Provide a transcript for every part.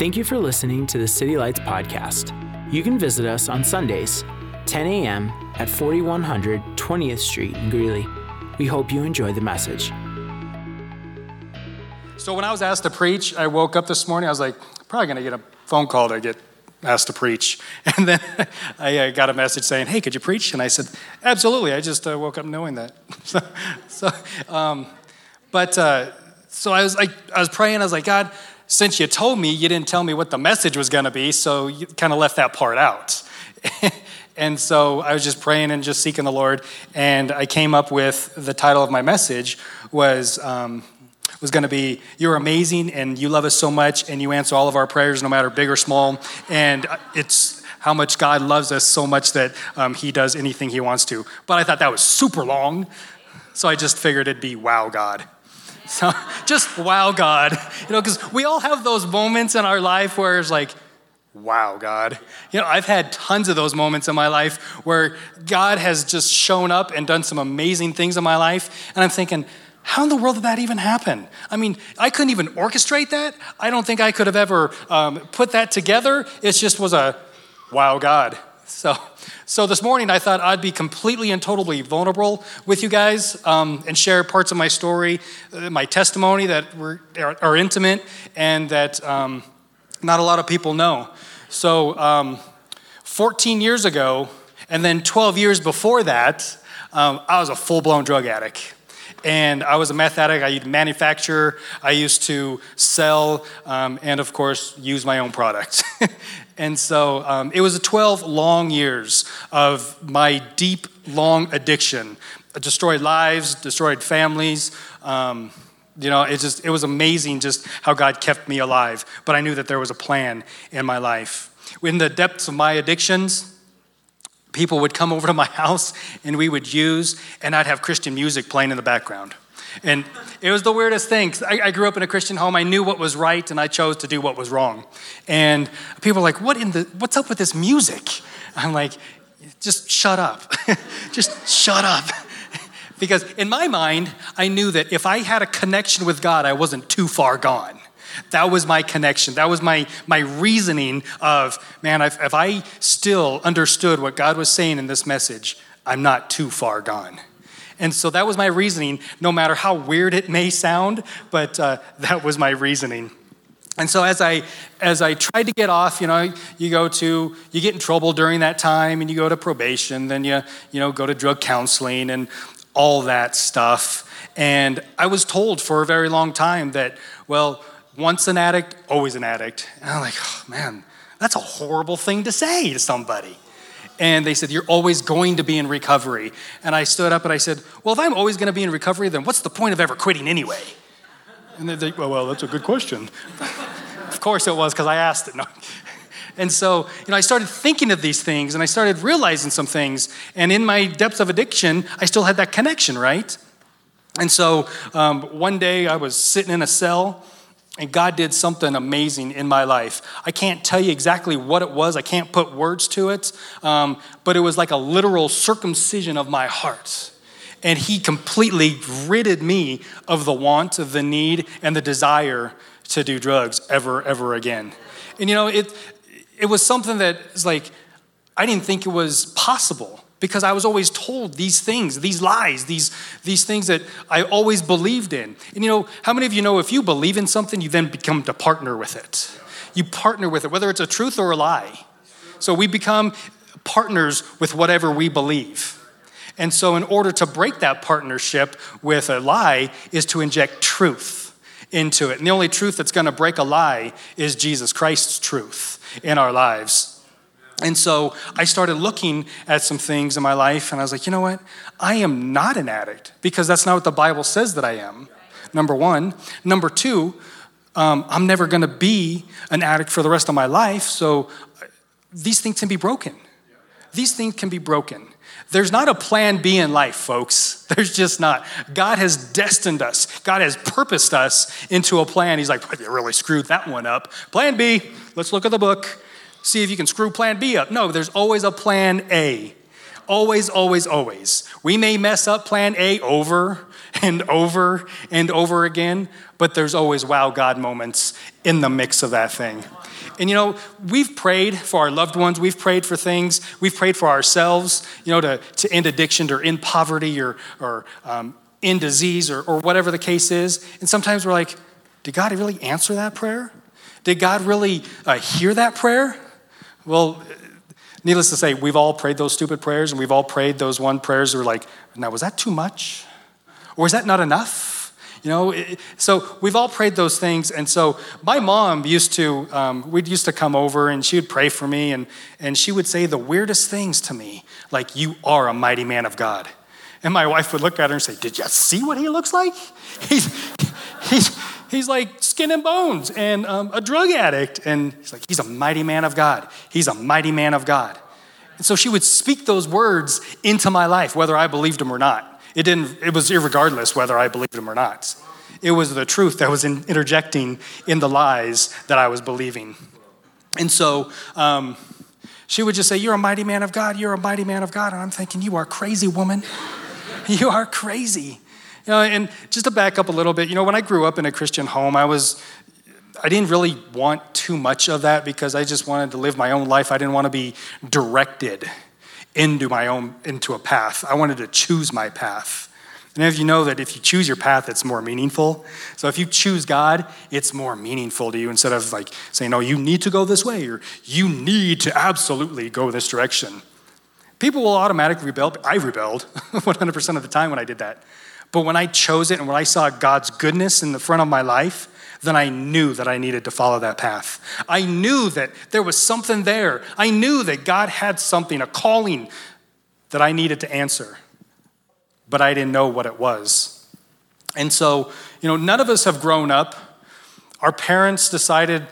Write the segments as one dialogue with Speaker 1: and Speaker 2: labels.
Speaker 1: Thank you for listening to the City Lights podcast. You can visit us on Sundays, 10 a.m. at 4100 20th Street in Greeley. We hope you enjoy the message.
Speaker 2: So when I was asked to preach, I woke up this morning. I was like, probably going to get a phone call to get asked to preach. And then I uh, got a message saying, hey, could you preach? And I said, absolutely. I just uh, woke up knowing that. so, so um, but uh, so I was like, I was praying. I was like, God, since you told me, you didn't tell me what the message was going to be, so you kind of left that part out. and so I was just praying and just seeking the Lord, and I came up with the title of my message was. Um, was going to be you're amazing and you love us so much and you answer all of our prayers no matter big or small and it's how much god loves us so much that um, he does anything he wants to but i thought that was super long so i just figured it'd be wow god so just wow God. You know, because we all have those moments in our life where it's like, wow, God. You know, I've had tons of those moments in my life where God has just shown up and done some amazing things in my life. And I'm thinking, how in the world did that even happen? I mean, I couldn't even orchestrate that. I don't think I could have ever um, put that together. It just was a wow, God. So, so this morning I thought I'd be completely and totally vulnerable with you guys um, and share parts of my story, uh, my testimony that were, are, are intimate and that um, not a lot of people know. So, um, 14 years ago, and then 12 years before that, um, I was a full blown drug addict and I was a meth addict. I used to manufacture, I used to sell, um, and of course, use my own products. and so um, it was 12 long years of my deep, long addiction. Destroyed lives, destroyed families. Um, you know, it just it was amazing just how God kept me alive. But I knew that there was a plan in my life. In the depths of my addictions, people would come over to my house and we would use, and I'd have Christian music playing in the background. And it was the weirdest thing. I, I, grew up in a Christian home. I knew what was right, and I chose to do what was wrong. And people were like, "What in the? What's up with this music?" I'm like, "Just shut up. Just shut up." because in my mind, I knew that if I had a connection with God, I wasn't too far gone. That was my connection. That was my, my reasoning of, man, if, if I still understood what God was saying in this message, I'm not too far gone. And so that was my reasoning, no matter how weird it may sound, but uh, that was my reasoning. And so as I as I tried to get off, you know, you go to you get in trouble during that time, and you go to probation, then you you know go to drug counseling and all that stuff. And I was told for a very long time that well, once an addict, always an addict. And I'm like, oh, man, that's a horrible thing to say to somebody. And they said, You're always going to be in recovery. And I stood up and I said, Well, if I'm always going to be in recovery, then what's the point of ever quitting anyway? And they're like, Well, well that's a good question. of course it was, because I asked it. No. And so, you know, I started thinking of these things and I started realizing some things. And in my depths of addiction, I still had that connection, right? And so um, one day I was sitting in a cell and God did something amazing in my life. I can't tell you exactly what it was, I can't put words to it, um, but it was like a literal circumcision of my heart. And He completely ridded me of the want, of the need, and the desire to do drugs ever, ever again. And you know, it, it was something that is like, I didn't think it was possible because I was always told these things, these lies, these, these things that I always believed in. And you know, how many of you know if you believe in something, you then become to partner with it? You partner with it, whether it's a truth or a lie. So we become partners with whatever we believe. And so, in order to break that partnership with a lie, is to inject truth into it. And the only truth that's going to break a lie is Jesus Christ's truth in our lives. And so I started looking at some things in my life, and I was like, you know what? I am not an addict because that's not what the Bible says that I am. Number one. Number two, um, I'm never going to be an addict for the rest of my life, so uh, these things can be broken. These things can be broken. There's not a plan B in life, folks. There's just not. God has destined us, God has purposed us into a plan. He's like, you really screwed that one up. Plan B, let's look at the book see if you can screw plan B up. No, there's always a plan A. Always, always, always. We may mess up plan A over and over and over again, but there's always wow God moments in the mix of that thing. And you know, we've prayed for our loved ones, we've prayed for things, we've prayed for ourselves, you know, to, to end addiction or end poverty or, or um, disease or, or whatever the case is. And sometimes we're like, did God really answer that prayer? Did God really uh, hear that prayer? Well, needless to say, we've all prayed those stupid prayers and we've all prayed those one prayers that were like, now, was that too much? Or is that not enough? You know, so we've all prayed those things. And so my mom used to, um, we'd used to come over and she would pray for me and, and she would say the weirdest things to me, like, you are a mighty man of God. And my wife would look at her and say, Did you see what he looks like? He's, he's, he's like skin and bones and um, a drug addict. And he's like, He's a mighty man of God. He's a mighty man of God. And so she would speak those words into my life, whether I believed them or not. It, didn't, it was irregardless whether I believed them or not. It was the truth that was in, interjecting in the lies that I was believing. And so um, she would just say, You're a mighty man of God. You're a mighty man of God. And I'm thinking, You are crazy, woman. you are crazy. You know, and just to back up a little bit, you know, when I grew up in a Christian home, I was, I didn't really want too much of that because I just wanted to live my own life. I didn't want to be directed into my own, into a path. I wanted to choose my path. And if you know that if you choose your path, it's more meaningful. So if you choose God, it's more meaningful to you instead of like saying, no, you need to go this way or you need to absolutely go this direction. People will automatically rebel. I rebelled 100% of the time when I did that. But when I chose it and when I saw God's goodness in the front of my life, then I knew that I needed to follow that path. I knew that there was something there. I knew that God had something, a calling that I needed to answer, but I didn't know what it was. And so, you know, none of us have grown up. Our parents decided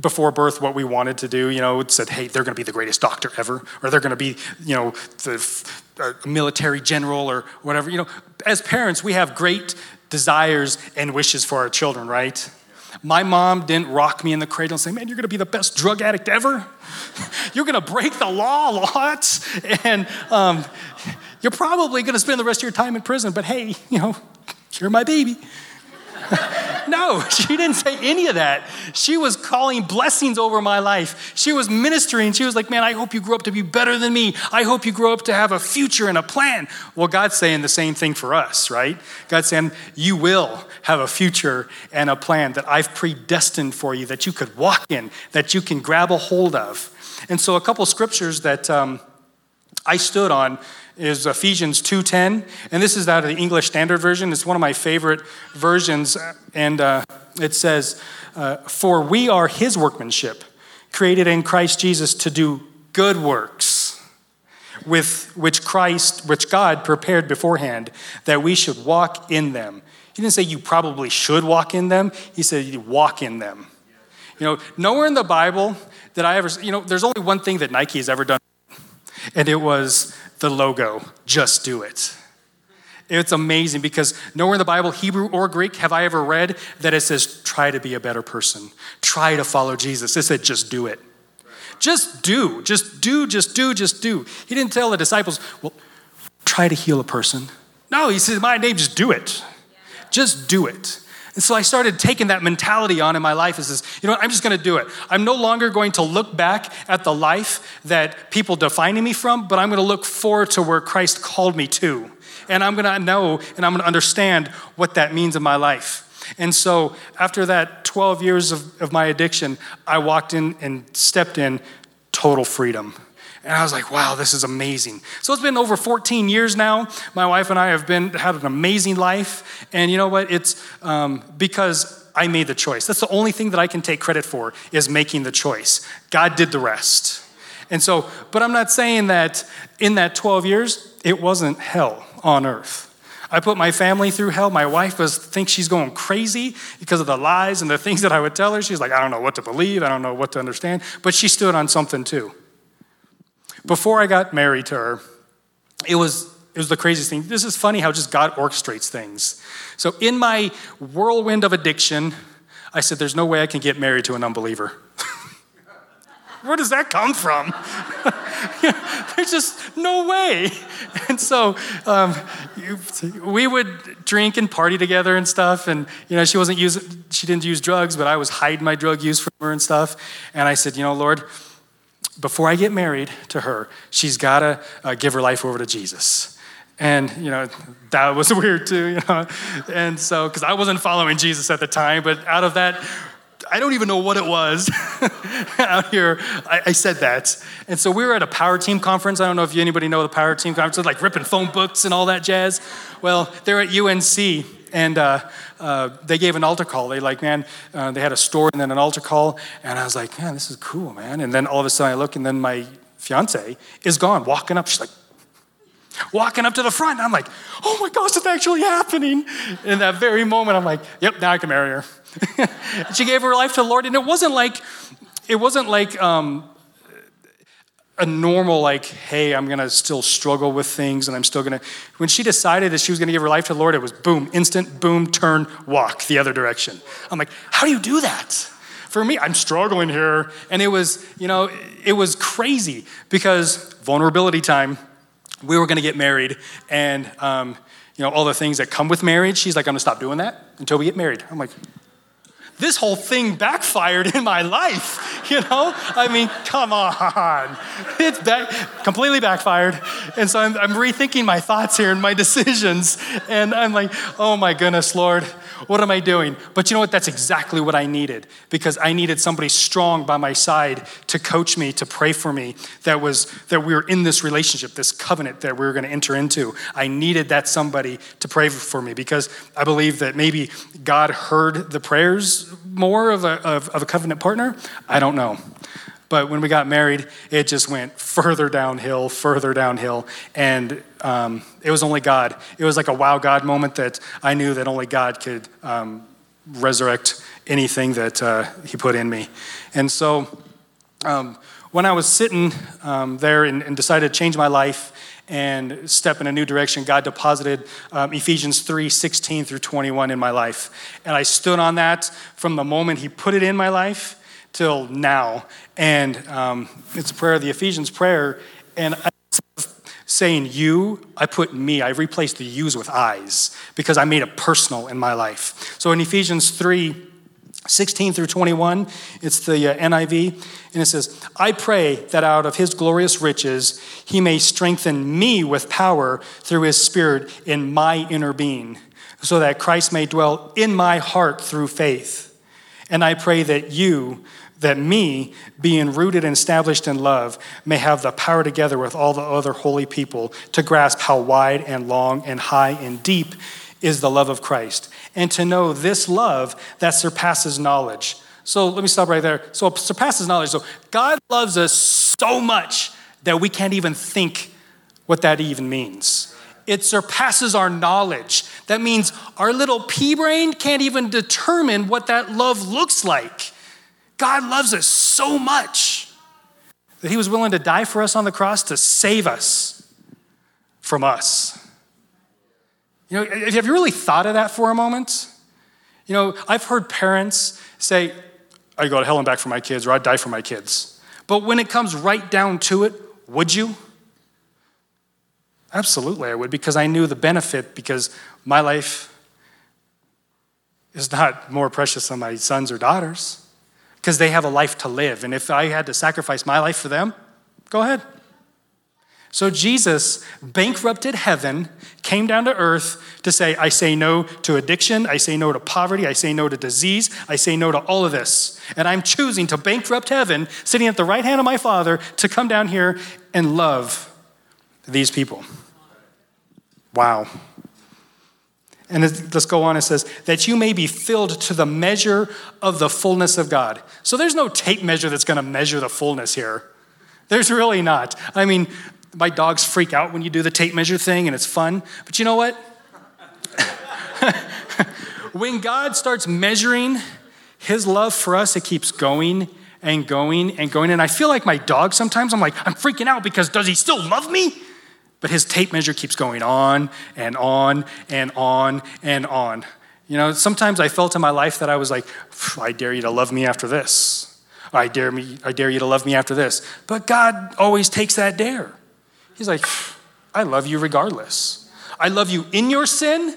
Speaker 2: before birth what we wanted to do. You know, said, hey, they're going to be the greatest doctor ever, or they're going to be, you know, the uh, military general or whatever. You know, as parents, we have great desires and wishes for our children, right? My mom didn't rock me in the cradle and say, Man, you're gonna be the best drug addict ever. you're gonna break the law lots. And um, you're probably gonna spend the rest of your time in prison, but hey, you know, you're my baby. no, she didn't say any of that. She was calling blessings over my life. She was ministering. She was like, Man, I hope you grow up to be better than me. I hope you grow up to have a future and a plan. Well, God's saying the same thing for us, right? God's saying, You will have a future and a plan that I've predestined for you that you could walk in, that you can grab a hold of. And so, a couple scriptures that um, I stood on is Ephesians 2:10, and this is out of the English Standard Version. It's one of my favorite versions, and uh, it says, uh, "For we are His workmanship, created in Christ Jesus to do good works, with which Christ, which God prepared beforehand, that we should walk in them." He didn't say you probably should walk in them. He said you walk in them. You know, nowhere in the Bible that I ever, you know, there's only one thing that Nike has ever done, and it was the logo, just do it. It's amazing because nowhere in the Bible, Hebrew or Greek, have I ever read that it says, try to be a better person, try to follow Jesus. It said, just do it. Just do, just do, just do, just do. He didn't tell the disciples, well, try to heal a person. No, he said, my name, just do it. Just do it. And so I started taking that mentality on in my life as this, you know, I'm just going to do it. I'm no longer going to look back at the life that people defining me from, but I'm going to look forward to where Christ called me to. And I'm going to know and I'm going to understand what that means in my life. And so after that 12 years of, of my addiction, I walked in and stepped in total freedom. And I was like, wow, this is amazing. So it's been over 14 years now. My wife and I have been had an amazing life. And you know what? It's um, because I made the choice. That's the only thing that I can take credit for is making the choice. God did the rest. And so, but I'm not saying that in that 12 years, it wasn't hell on earth. I put my family through hell. My wife was thinks she's going crazy because of the lies and the things that I would tell her. She's like, I don't know what to believe. I don't know what to understand. But she stood on something too. Before I got married to her, it was it was the craziest thing. This is funny how just God orchestrates things. So in my whirlwind of addiction, I said, There's no way I can get married to an unbeliever. Where does that come from? There's just no way. And so um, we would drink and party together and stuff. And, you know, she wasn't using, she didn't use drugs, but I was hiding my drug use from her and stuff. And I said, you know, Lord, before I get married to her, she's got to uh, give her life over to Jesus. And, you know, that was weird too, you know. And so, because I wasn't following Jesus at the time, but out of that, I don't even know what it was out here. I, I, said that. And so we were at a power team conference. I don't know if anybody know the power team conference, like ripping phone books and all that jazz. Well, they're at UNC and uh, uh, they gave an altar call. They like, man, uh, they had a store and then an altar call. And I was like, man, this is cool, man. And then all of a sudden I look and then my fiance is gone, walking up. She's like, walking up to the front. And I'm like, oh my gosh, it's actually happening. In that very moment, I'm like, yep, now I can marry her. she gave her life to the Lord, and it wasn't like, it wasn't like um, a normal like, hey, I'm gonna still struggle with things, and I'm still gonna. When she decided that she was gonna give her life to the Lord, it was boom, instant, boom, turn, walk the other direction. I'm like, how do you do that? For me, I'm struggling here, and it was, you know, it was crazy because vulnerability time we were going to get married and um, you know all the things that come with marriage she's like i'm going to stop doing that until we get married i'm like this whole thing backfired in my life you know i mean come on it's back, completely backfired and so I'm, I'm rethinking my thoughts here and my decisions and i'm like oh my goodness lord what am I doing? But you know what? That's exactly what I needed because I needed somebody strong by my side to coach me, to pray for me. That was that we were in this relationship, this covenant that we were going to enter into. I needed that somebody to pray for me because I believe that maybe God heard the prayers more of a, of, of a covenant partner. I don't know. But when we got married, it just went further downhill, further downhill. And um, it was only God. It was like a wow God moment that I knew that only God could um, resurrect anything that uh, He put in me. And so um, when I was sitting um, there and, and, decided to change my life, and step in a new direction, God deposited um, Ephesians 3 16 through 21 in my life. And I stood on that from the moment He put it in my life till now. And um, it's a prayer, of the Ephesians prayer. And I, saying you, I put me, I replaced the yous with eyes because I made it personal in my life. So in Ephesians 3, 16 through 21, it's the uh, NIV, and it says, I pray that out of his glorious riches he may strengthen me with power through his spirit in my inner being, so that Christ may dwell in my heart through faith. And I pray that you, that me, being rooted and established in love, may have the power together with all the other holy people to grasp how wide and long and high and deep is the love of Christ, and to know this love that surpasses knowledge. So let me stop right there. So it surpasses knowledge. So God loves us so much that we can't even think what that even means. It surpasses our knowledge. That means our little pea brain can't even determine what that love looks like. God loves us so much that he was willing to die for us on the cross to save us from us. You know, have you really thought of that for a moment? You know, I've heard parents say, I go to hell and back for my kids, or I'd die for my kids. But when it comes right down to it, would you? Absolutely, I would, because I knew the benefit, because my life is not more precious than my sons or daughters because they have a life to live. And if I had to sacrifice my life for them, go ahead. So Jesus bankrupted heaven, came down to earth to say, I say no to addiction, I say no to poverty, I say no to disease, I say no to all of this. And I'm choosing to bankrupt heaven, sitting at the right hand of my Father, to come down here and love these people. Wow. And let's go on. It says, that you may be filled to the measure of the fullness of God. So there's no tape measure that's going to measure the fullness here. There's really not. I mean, my dogs freak out when you do the tape measure thing and it's fun. But you know what? when God starts measuring his love for us, it keeps going and going and going. And I feel like my dog sometimes, I'm like, I'm freaking out because does he still love me? But his tape measure keeps going on and on and on and on. You know, sometimes I felt in my life that I was like, I dare you to love me after this. I dare, me, I dare you to love me after this. But God always takes that dare. He's like, I love you regardless. I love you in your sin,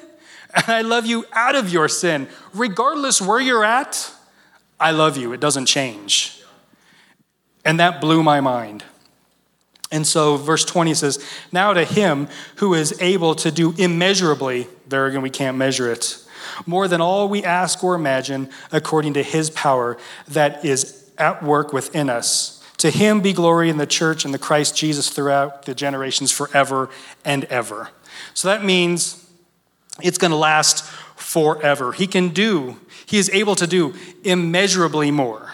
Speaker 2: and I love you out of your sin. Regardless where you're at, I love you. It doesn't change. And that blew my mind. And so, verse 20 says, Now to him who is able to do immeasurably, there again, we can't measure it, more than all we ask or imagine, according to his power that is at work within us. To him be glory in the church and the Christ Jesus throughout the generations forever and ever. So that means it's going to last forever. He can do, he is able to do immeasurably more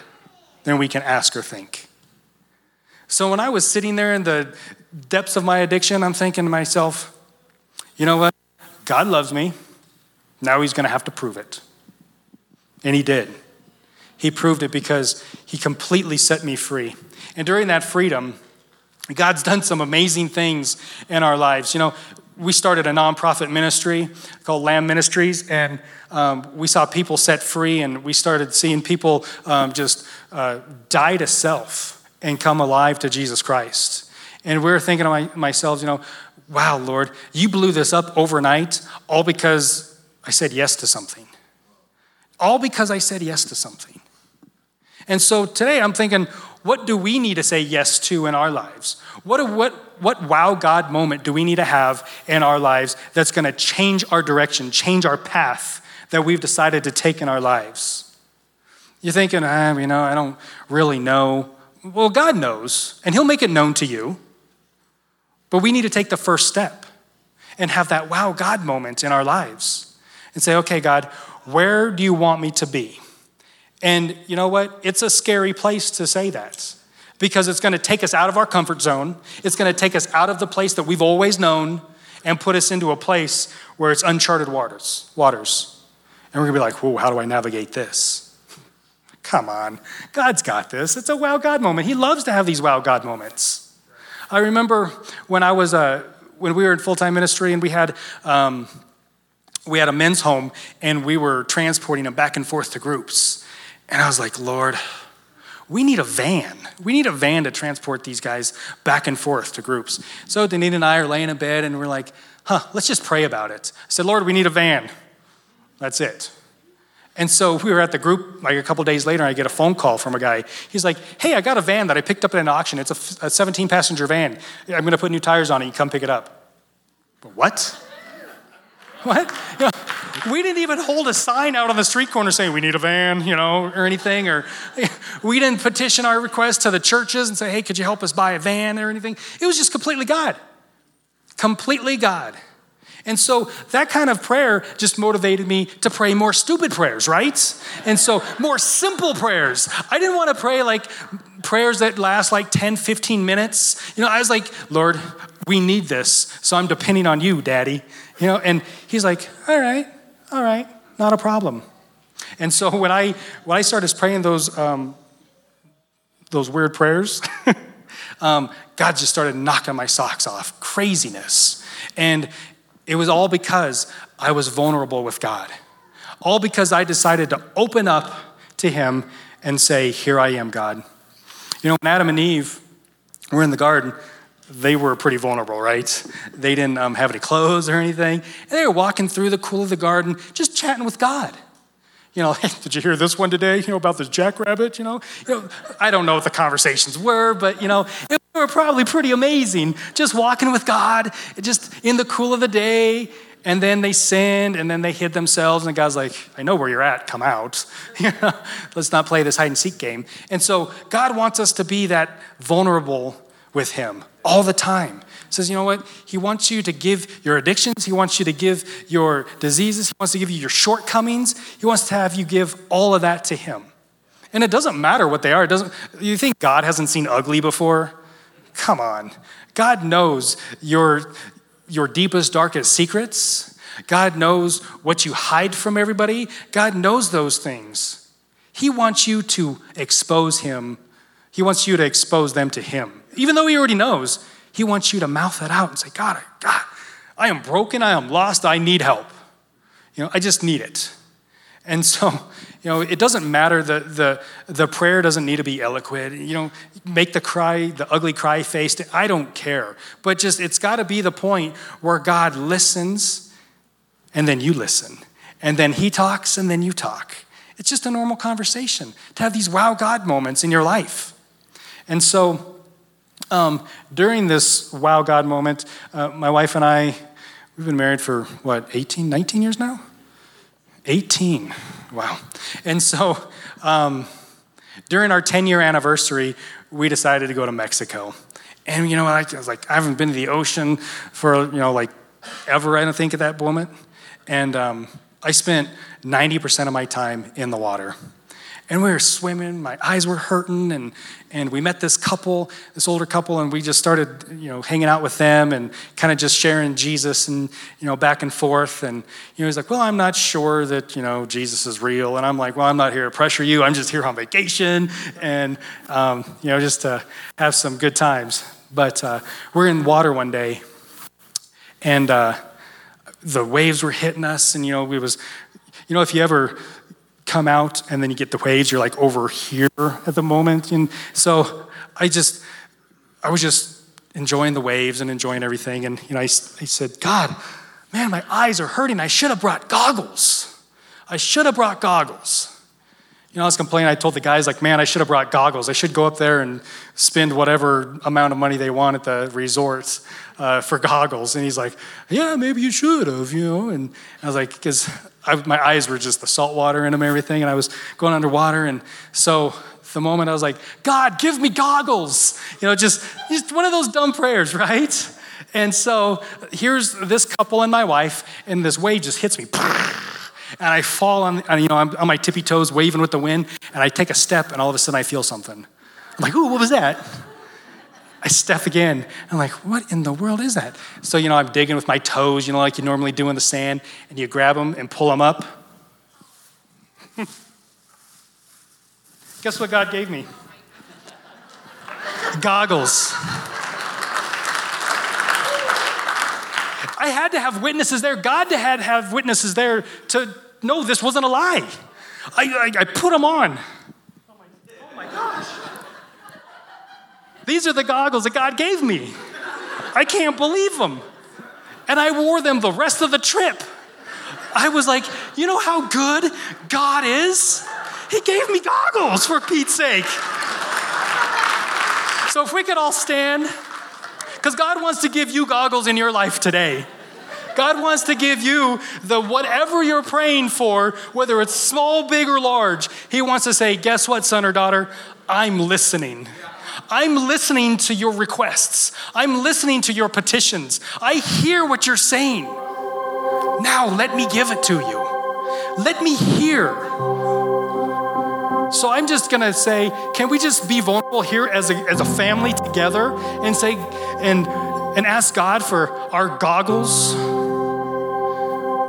Speaker 2: than we can ask or think. So when I was sitting there in the depths of my addiction, I'm thinking to myself, you know what? God loves me. Now he's going to have to prove it. And he did. He proved it because he completely set me free. And during that freedom, God's done some amazing things in our lives. You know, we started a nonprofit ministry called Lamb Ministries, and um, we saw people set free, and we started seeing people um, just uh, die to self and come alive to Jesus Christ. And we are thinking to my, myself, you know, wow, Lord, you blew this up overnight all because I said yes to something. All because I said yes to something. And so today I'm thinking, what do we need to say yes to in our lives? What, what, what wow God moment do we need to have in our lives that's going to change our direction, change our path that we've decided to take in our lives? You're thinking, ah, you know, I don't really know. Well, God knows, and He'll make it known to you. But we need to take the first step and have that wow God moment in our lives and say, okay, God, where do you want me to be? And you know what? It's a scary place to say that because it's going to take us out of our comfort zone. It's going to take us out of the place that we've always known and put us into a place where it's uncharted waters. Waters. And we're going to be like, whoa, how do I navigate this? Come on. God's got this. It's a wow God moment. He loves to have these wow God moments. I remember when I was, uh, when we were in full time ministry and we had, um, we had a men's home and we were transporting them back and forth to groups. And I was like, Lord, we need a van. We need a van to transport these guys back and forth to groups. So Danita and I are laying in bed and we're like, huh, let's just pray about it. I said, Lord, we need a van. That's it. And so we were at the group like a couple days later, and I get a phone call from a guy. He's like, Hey, I got a van that I picked up at an auction. It's a 17 passenger van. I'm going to put new tires on it. You come pick it up. What? What? You know, we didn't even hold a sign out on the street corner saying we need a van, you know, or anything. Or we didn't petition our request to the churches and say, Hey, could you help us buy a van or anything? It was just completely God. Completely God. And so that kind of prayer just motivated me to pray more stupid prayers, right? And so more simple prayers. I didn't want to pray like prayers that last like 10, 15 minutes. You know, I was like, Lord, we need this. So I'm depending on you, Daddy. You know, and he's like, all right, all right, not a problem. And so when I when I started praying those um, those weird prayers, um, God just started knocking my socks off. Craziness. And it was all because I was vulnerable with God. All because I decided to open up to Him and say, Here I am, God. You know, when Adam and Eve were in the garden, they were pretty vulnerable, right? They didn't um, have any clothes or anything. And they were walking through the cool of the garden, just chatting with God. You know, hey, did you hear this one today? You know, about this jackrabbit? You know, you know, I don't know what the conversations were, but you know, it were probably pretty amazing. Just walking with God, just in the cool of the day. And then they sinned, and then they hid themselves, and God's like, I know where you're at, come out. Let's not play this hide and seek game. And so God wants us to be that vulnerable with Him all the time says, you know what? He wants you to give your addictions. He wants you to give your diseases. He wants to give you your shortcomings. He wants to have you give all of that to Him. And it doesn't matter what they are. It doesn't, you think God hasn't seen ugly before? Come on. God knows your, your deepest, darkest secrets. God knows what you hide from everybody. God knows those things. He wants you to expose Him. He wants you to expose them to Him. Even though He already knows, he wants you to mouth that out and say, God, God, I am broken, I am lost, I need help. You know, I just need it. And so, You know, it doesn't matter. The, the, the prayer doesn't need to be eloquent. You know, make the cry, the ugly cry face. I don't care. But just, it's got to be the point where God listens and then you listen. And then he talks and then you talk. It's just a normal conversation to have these wow God moments in your life. And so, um, during this wow God moment, uh, my wife and I, we've been married for what, 18, 19 years now? 18. Wow. And so um, during our 10 year anniversary, we decided to go to Mexico. And you know, I was like, I haven't been to the ocean for, you know, like ever, I don't think, at that moment. And um, I spent 90% of my time in the water. And we were swimming, my eyes were hurting, and, and we met this couple, this older couple, and we just started, you know, hanging out with them and kind of just sharing Jesus and, you know, back and forth. And, you know, he's like, well, I'm not sure that, you know, Jesus is real. And I'm like, well, I'm not here to pressure you. I'm just here on vacation and, um, you know, just to have some good times. But uh, we're in water one day, and uh, the waves were hitting us, and, you know, we was, you know, if you ever come out and then you get the waves, you're like over here at the moment. And so I just, I was just enjoying the waves and enjoying everything. And, you know, I, I said, God, man, my eyes are hurting. I should have brought goggles. I should have brought goggles. You know, I was complaining. I told the guys, like, man, I should have brought goggles. I should go up there and spend whatever amount of money they want at the resorts uh, for goggles. And he's like, yeah, maybe you should have, you know. And I was like, because my eyes were just the salt water in them and everything. And I was going underwater. And so the moment I was like, God, give me goggles. You know, just, just one of those dumb prayers, right? And so here's this couple and my wife, and this wave just hits me and I fall on, you know, I'm on my tippy toes waving with the wind, and I take a step, and all of a sudden I feel something. I'm like, ooh, what was that? I step again. I'm like, what in the world is that? So, you know, I'm digging with my toes, you know, like you normally do in the sand, and you grab them and pull them up. Guess what God gave me? Goggles. I had to have witnesses there. God had to have witnesses there to know this wasn't a lie. I, I, I put them on. Oh my, oh my gosh. These are the goggles that God gave me. I can't believe them. And I wore them the rest of the trip. I was like, you know how good God is? He gave me goggles for Pete's sake. So if we could all stand. Because God wants to give you goggles in your life today. God wants to give you the whatever you're praying for, whether it's small, big, or large. He wants to say, Guess what, son or daughter? I'm listening. I'm listening to your requests. I'm listening to your petitions. I hear what you're saying. Now let me give it to you. Let me hear. So I'm just gonna say, can we just be vulnerable here as a, as a family together and say, and, and ask God for our goggles?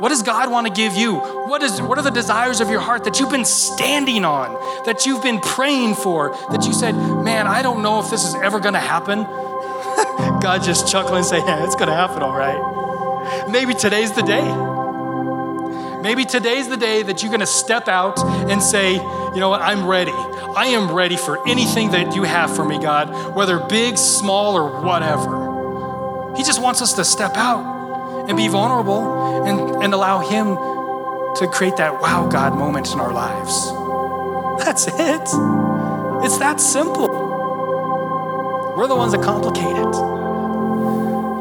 Speaker 2: What does God want to give you? What, is, what are the desires of your heart that you've been standing on, that you've been praying for, that you said, man, I don't know if this is ever going to happen? God just chuckle and say, yeah, it's going to happen all right. Maybe today's the day. Maybe today's the day that you're going to step out and say, you know what, I'm ready. I am ready for anything that you have for me, God, whether big, small, or whatever. He just wants us to step out and be vulnerable and, and allow Him to create that wow, God moment in our lives. That's it. It's that simple. We're the ones that complicate it.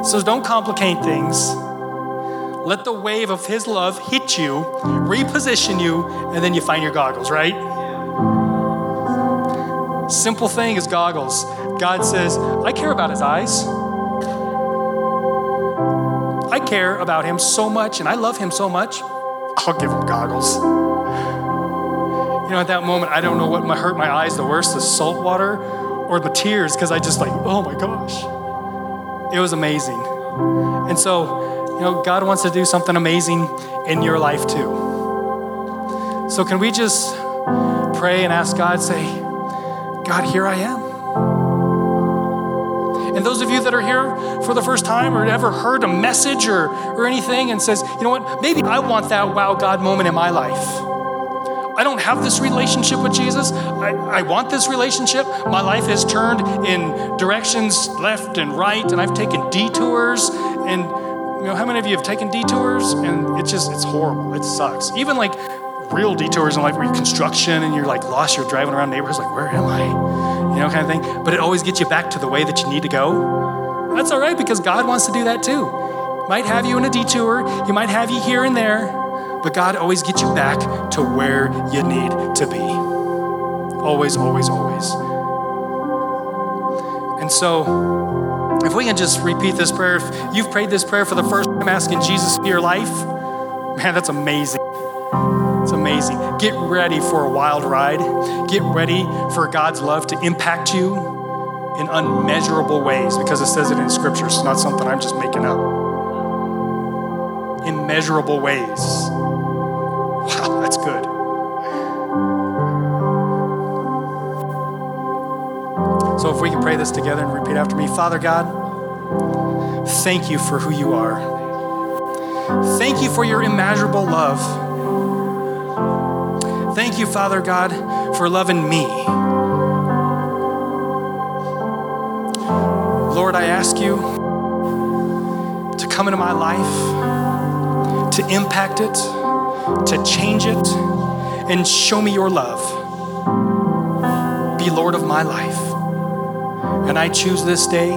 Speaker 2: So don't complicate things. Let the wave of His love hit you, reposition you, and then you find your goggles, right? Simple thing is goggles. God says, I care about His eyes. I care about Him so much, and I love Him so much, I'll give Him goggles. You know, at that moment, I don't know what hurt my eyes the worst the salt water or the tears, because I just like, oh my gosh. It was amazing. And so, you know, God wants to do something amazing in your life too. So, can we just pray and ask God, say, God, here I am. And those of you that are here for the first time or ever heard a message or, or anything and says, you know what, maybe I want that wow God moment in my life. I don't have this relationship with Jesus. I, I want this relationship. My life has turned in directions left and right, and I've taken detours. And you know, how many of you have taken detours? And it's just, it's horrible. It sucks. Even like real detours in life where you're construction and you're like lost, you're driving around neighborhoods like, where am I? You know, kind of thing. But it always gets you back to the way that you need to go. That's all right because God wants to do that too. Might have you in a detour, He might have you here and there, but God always gets you back to where you need to be. Always, always, always. And so, if we can just repeat this prayer, if you've prayed this prayer for the first time asking Jesus to your life, man, that's amazing. Amazing. Get ready for a wild ride. Get ready for God's love to impact you in unmeasurable ways because it says it in Scripture. It's not something I'm just making up. Immeasurable ways. Wow, that's good. So if we can pray this together and repeat after me Father God, thank you for who you are. Thank you for your immeasurable love. Thank you, Father God, for loving me. Lord, I ask you to come into my life, to impact it, to change it, and show me your love. Be Lord of my life. And I choose this day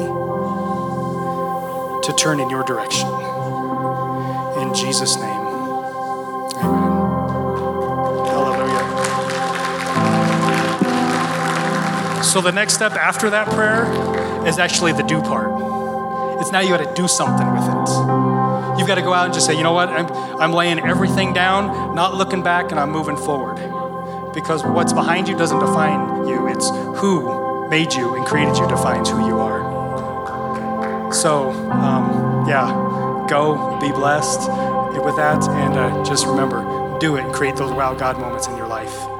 Speaker 2: to turn in your direction. In Jesus' name, So the next step after that prayer is actually the do part. It's now you got to do something with it. You've got to go out and just say, you know what, I'm, I'm laying everything down, not looking back, and I'm moving forward. Because what's behind you doesn't define you, it's who made you and created you defines who you are. So, um, yeah, go, be blessed with that, and uh, just remember, do it and create those wow God moments in your life.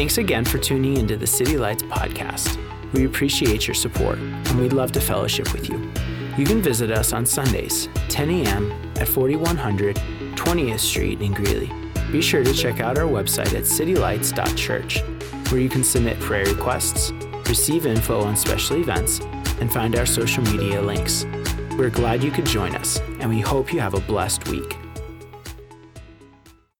Speaker 1: Thanks again for tuning into the City Lights podcast. We appreciate your support and we'd love to fellowship with you. You can visit us on Sundays, 10 a.m. at 4100 20th Street in Greeley. Be sure to check out our website at citylights.church, where you can submit prayer requests, receive info on special events, and find our social media links. We're glad you could join us, and we hope you have a blessed week.